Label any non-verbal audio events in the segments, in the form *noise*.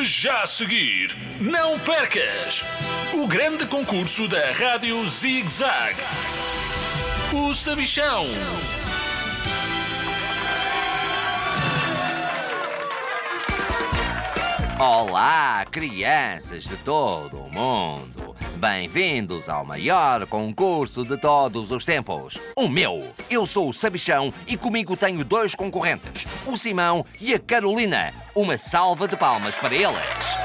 Já a seguir, não percas o grande concurso da Rádio Zig Zag. O Sabichão. Olá, crianças de todo o mundo. Bem-vindos ao maior concurso de todos os tempos. O meu. Eu sou o Sabichão e comigo tenho dois concorrentes, o Simão e a Carolina. Uma salva de palmas para eles.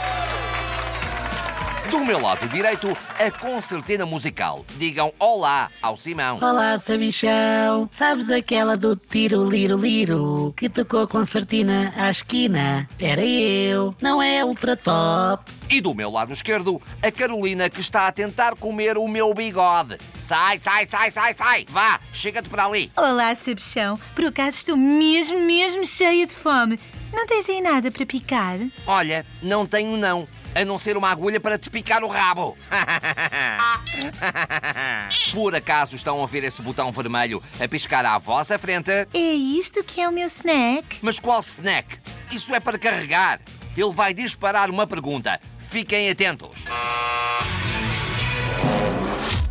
Do meu lado direito, a concertina musical. Digam olá ao Simão. Olá, sabichão. Sabes aquela do tiro, liro, liro que tocou a concertina à esquina? Era eu. Não é ultra top. E do meu lado esquerdo, a Carolina que está a tentar comer o meu bigode. Sai, sai, sai, sai, sai. Vá, chega-te para ali. Olá, Sabichão. Por acaso estou mesmo, mesmo cheia de fome. Não tens aí nada para picar? Olha, não tenho não. A não ser uma agulha para te picar o rabo. *laughs* Por acaso estão a ver esse botão vermelho a piscar à vossa frente? É isto que é o meu snack? Mas qual snack? Isso é para carregar. Ele vai disparar uma pergunta. Fiquem atentos.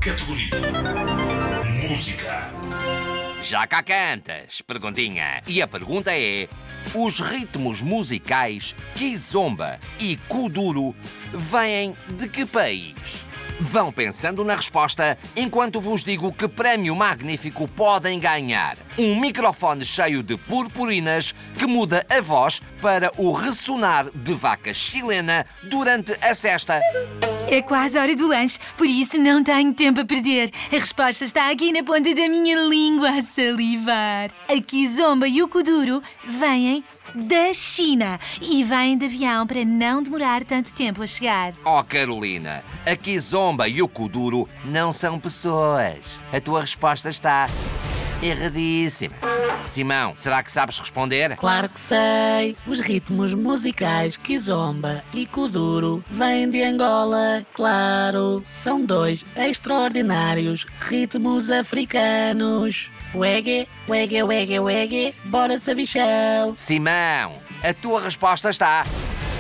Categoria Música. Já cá cantas? Perguntinha. E a pergunta é: os ritmos musicais Kizomba e Kuduro vêm de que país? Vão pensando na resposta enquanto vos digo que prémio magnífico podem ganhar. Um microfone cheio de purpurinas que muda a voz para o ressonar de vaca chilena durante a cesta. É quase a hora do lanche, por isso não tenho tempo a perder. A resposta está aqui na ponta da minha língua a salivar. A Kizomba e o Kuduro vêm da China e vêm de avião para não demorar tanto tempo a chegar. Oh, Carolina, a Kizomba e o Kuduro não são pessoas. A tua resposta está erradíssima. Simão, será que sabes responder? Claro que sei. Os ritmos musicais Kizomba e Kuduro vêm de Angola, claro. São dois extraordinários ritmos africanos. Wege, wege, wege, wege, bora sabichão. Simão, a tua resposta está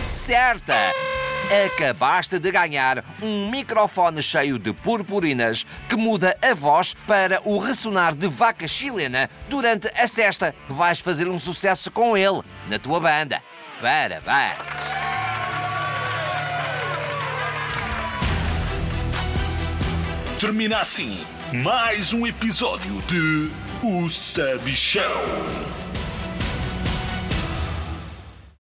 certa. Acabaste de ganhar um microfone cheio de purpurinas que muda a voz para o ressonar de vaca chilena durante a cesta. Vais fazer um sucesso com ele na tua banda. Parabéns! Termina assim mais um episódio de O Sabichão.